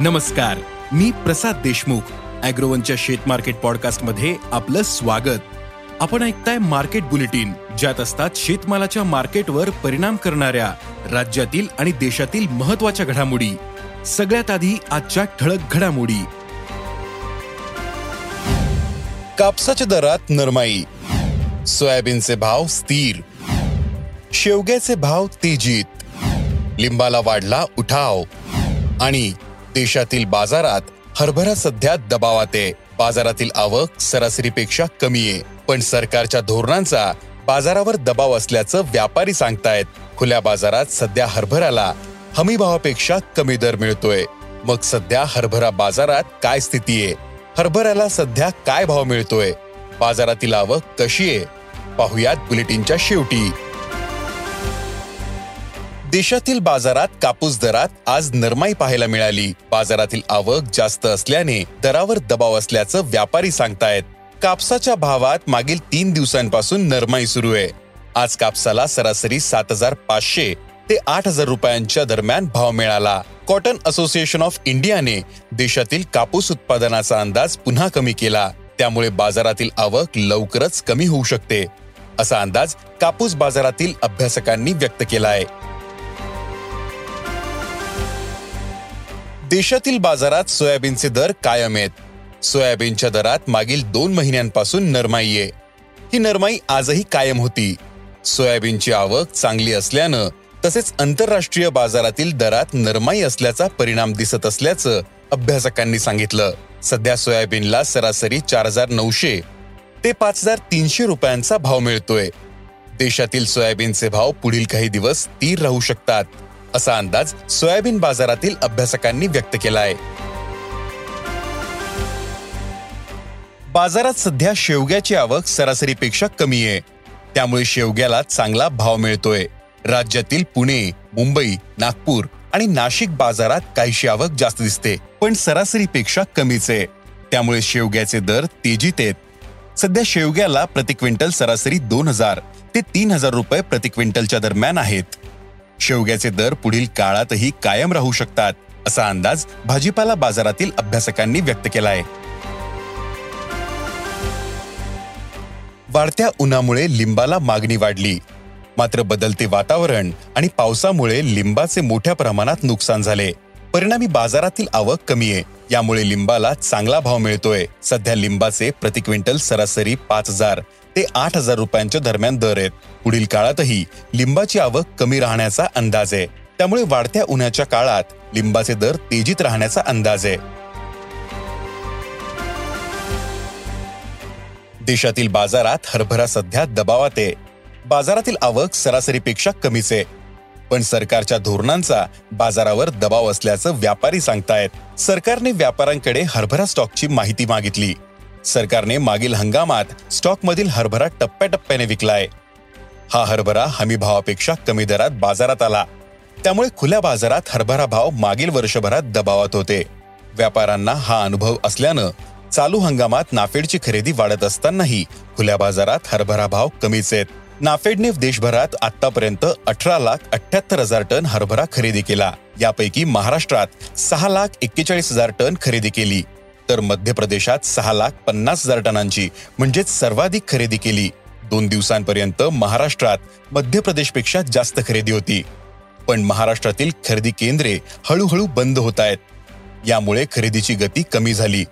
नमस्कार मी प्रसाद देशमुख अॅग्रोवनच्या शेत मार्केट पॉडकास्टमध्ये आपलं स्वागत. आपण ऐकताय मार्केट बुलेटिन ज्यात असतात शेतमालाच्या मार्केटवर परिणाम करणाऱ्या राज्यातील आणि देशातील महत्त्वाच्या घडामोडी. सगळ्यात आधी आजच्या ठळक घडामोडी. कापसाच्या दरात नरमाई. सोयाबीनचे भाव स्थिर. शेवग्याचे भाव तेजीत. लिंबाला वाढला उठाव. आणि देशातील बाजारात हरभरा सध्या दबावात आहे. बाजारातील आवक सरासरीपेक्षा कमी आहे. पण सरकारच्या धोरणांचा बाजारावर दबाव असल्याचं व्यापारी सांगतायत. खुल्या बाजारात सध्या हरभऱ्याला हमी भावापेक्षा कमी दर मिळतोय. मग सध्या हरभरा बाजारात काय स्थिती आहे? हरभऱ्याला सध्या काय भाव मिळतोय? बाजारातील आवक कशी आहे? पाहुयात बुलेटिनच्या शेवटी. देशातील बाजारात कापूस दरात आज नरमाई पाहायला मिळाली. बाजारातील आवक जास्त असल्याने दरावर दबाव असल्याचं व्यापारी सांगतायत. कापसाच्या भावात मागील तीन दिवसांपासून नरमाई सुरू आहे. आज कापसाला सरासरी सात हजार पाचशे ते आठ हजार रुपयांच्या दरम्यान भाव मिळाला. कॉटन असोसिएशन ऑफ इंडियाने देशातील कापूस उत्पादनाचा अंदाज पुन्हा कमी केला. त्यामुळे बाजारातील आवक लवकरच कमी होऊ शकते. असा अंदाज कापूस बाजारातील अभ्यासकांनी व्यक्त केला आहे. देशातील बाजारात सोयाबीनचे दर कायम आहेत. सोयाबीनच्या दरात मागील दोन महिन्यांपासून नरमाई आहे. ही नरमाई आजही कायम होती. सोयाबीनची आवक चांगली असल्यानं तसेच आंतरराष्ट्रीय बाजारातील दरात नरमाई असल्याचा परिणाम दिसत असल्याचं अभ्यासकांनी सांगितलं. सध्या सोयाबीनला सरासरी चार हजार नऊशे ते पाच हजार तीनशे रुपयांचा भाव मिळतोय. देशातील सोयाबीनचे भाव पुढील काही दिवस स्थिर राहू शकतात. असा अंदाज सोयाबीन बाजारातील अभ्यासकांनी व्यक्त केला आहे बाजारात सध्या शेवग्याची आवक सरासरीपेक्षा कमी आहे. त्यामुळे शेवग्याला चांगला भाव मिळतोय. राज्यातील पुणे मुंबई नागपूर आणि नाशिक बाजारात काहीशी आवक जास्त दिसते पण सरासरीपेक्षा कमीच आहे. त्यामुळे शेवग्याचे दर तेजीत आहेत. सध्या शेवग्याला प्रति क्विंटल सरासरी दोन हजार ते तीन हजार रुपये प्रति क्विंटलच्या दरम्यान आहेत. शेवग्याचे दर पुढील काळातही कायम राहू शकतात असा अंदाज भाजीपाला बाजारातील अभ्यासकांनी व्यक्त केला आहे वाढत्या उन्हामुळे लिंबाला मागणी वाढली. मात्र बदलते वातावरण आणि पावसामुळे लिंबाचे मोठ्या प्रमाणात नुकसान झाले. परिणामी बाजारातील आवक कमी आहे. यामुळे लिंबाला चांगला भाव मिळतोय. सध्या लिंबाचे प्रति क्विंटल सरासरी पाच हजार ते आठ हजार रुपयांच्या दरम्यान दर आहेत. पुढील काळातही लिंबाची आवक कमी राहण्याचा अंदाज आहे. त्यामुळे वाढत्या उन्हाच्या काळात लिंबाचे दर तेजीत राहण्याचा अंदाज आहे. देशातील बाजारात हरभरा सध्या दबावात आहे. बाजारातील आवक सरासरीपेक्षा कमीच आहे. पण सरकारच्या धोरणांचा बाजारावर दबाव असल्याचं व्यापारी सांगतायत. सरकारने व्यापाऱ्यांकडे हरभरा स्टॉकची माहिती मागितली. सरकारने मागील हंगामात स्टॉकमधील हरभरा टप्प्याटप्प्याने विकलाय. हा हरभरा हमी भावापेक्षा कमी दरात बाजारात आला. त्यामुळे खुल्या बाजारात हरभरा भाव मागील वर्षभरात दबावात होते. व्यापाऱ्यांना हा अनुभव असल्यानं चालू हंगामात नाफेडची खरेदी वाढत असतानाही खुल्या बाजारात हरभरा भाव कमीच आहेत. नाफेडने देशभरात आतापर्यंत अठरा लाख अठ्याहत्तर हजार टन हरभरा खरेदी केला. यापैकी महाराष्ट्रात सहा लाख एक्केचाळीस हजार टन खरेदी केली. तर मध्य प्रदेशात सहा लाख पन्नास हजार टनांची म्हणजेच सर्वाधिक खरेदी केली. दोन दिवसांपर्यंत महाराष्ट्रात मध्य प्रदेशपेक्षा जास्त खरेदी होती. पण महाराष्ट्रातील खरेदी केंद्रे हळूहळू बंद होत आहेत. यामुळे खरेदीची गती कमी झाली.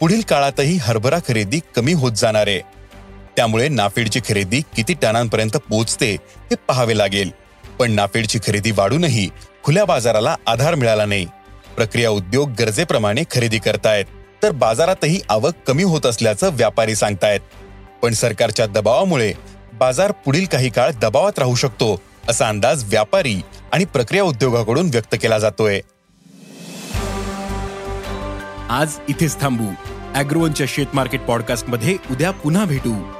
पुढील काळातही हरभरा खरेदी कमी होत जाणार आहे. त्यामुळे नाफेडची खरेदी किती टनांपर्यंत पोहोचते हे पाहावे लागेल. पण नाफेडची खरेदी वाढूनही खुल्या बाजाराला आधार मिळाला नाही. प्रक्रिया उद्योग गरजेप्रमाणे खरेदी करतायत तर बाजारातही आवक कमी होत असल्याचं व्यापारी सांगतायत. पण सरकारच्या दबावामुळे बाजार पुढील काही काळ दबावात राहू शकतो असा अंदाज व्यापारी आणि प्रक्रिया उद्योगाकडून व्यक्त केला जातोय. आज इथेच थांबू. अॅग्रोवनच्या शेत मार्केट पॉडकास्टमध्ये उद्या पुन्हा भेटू.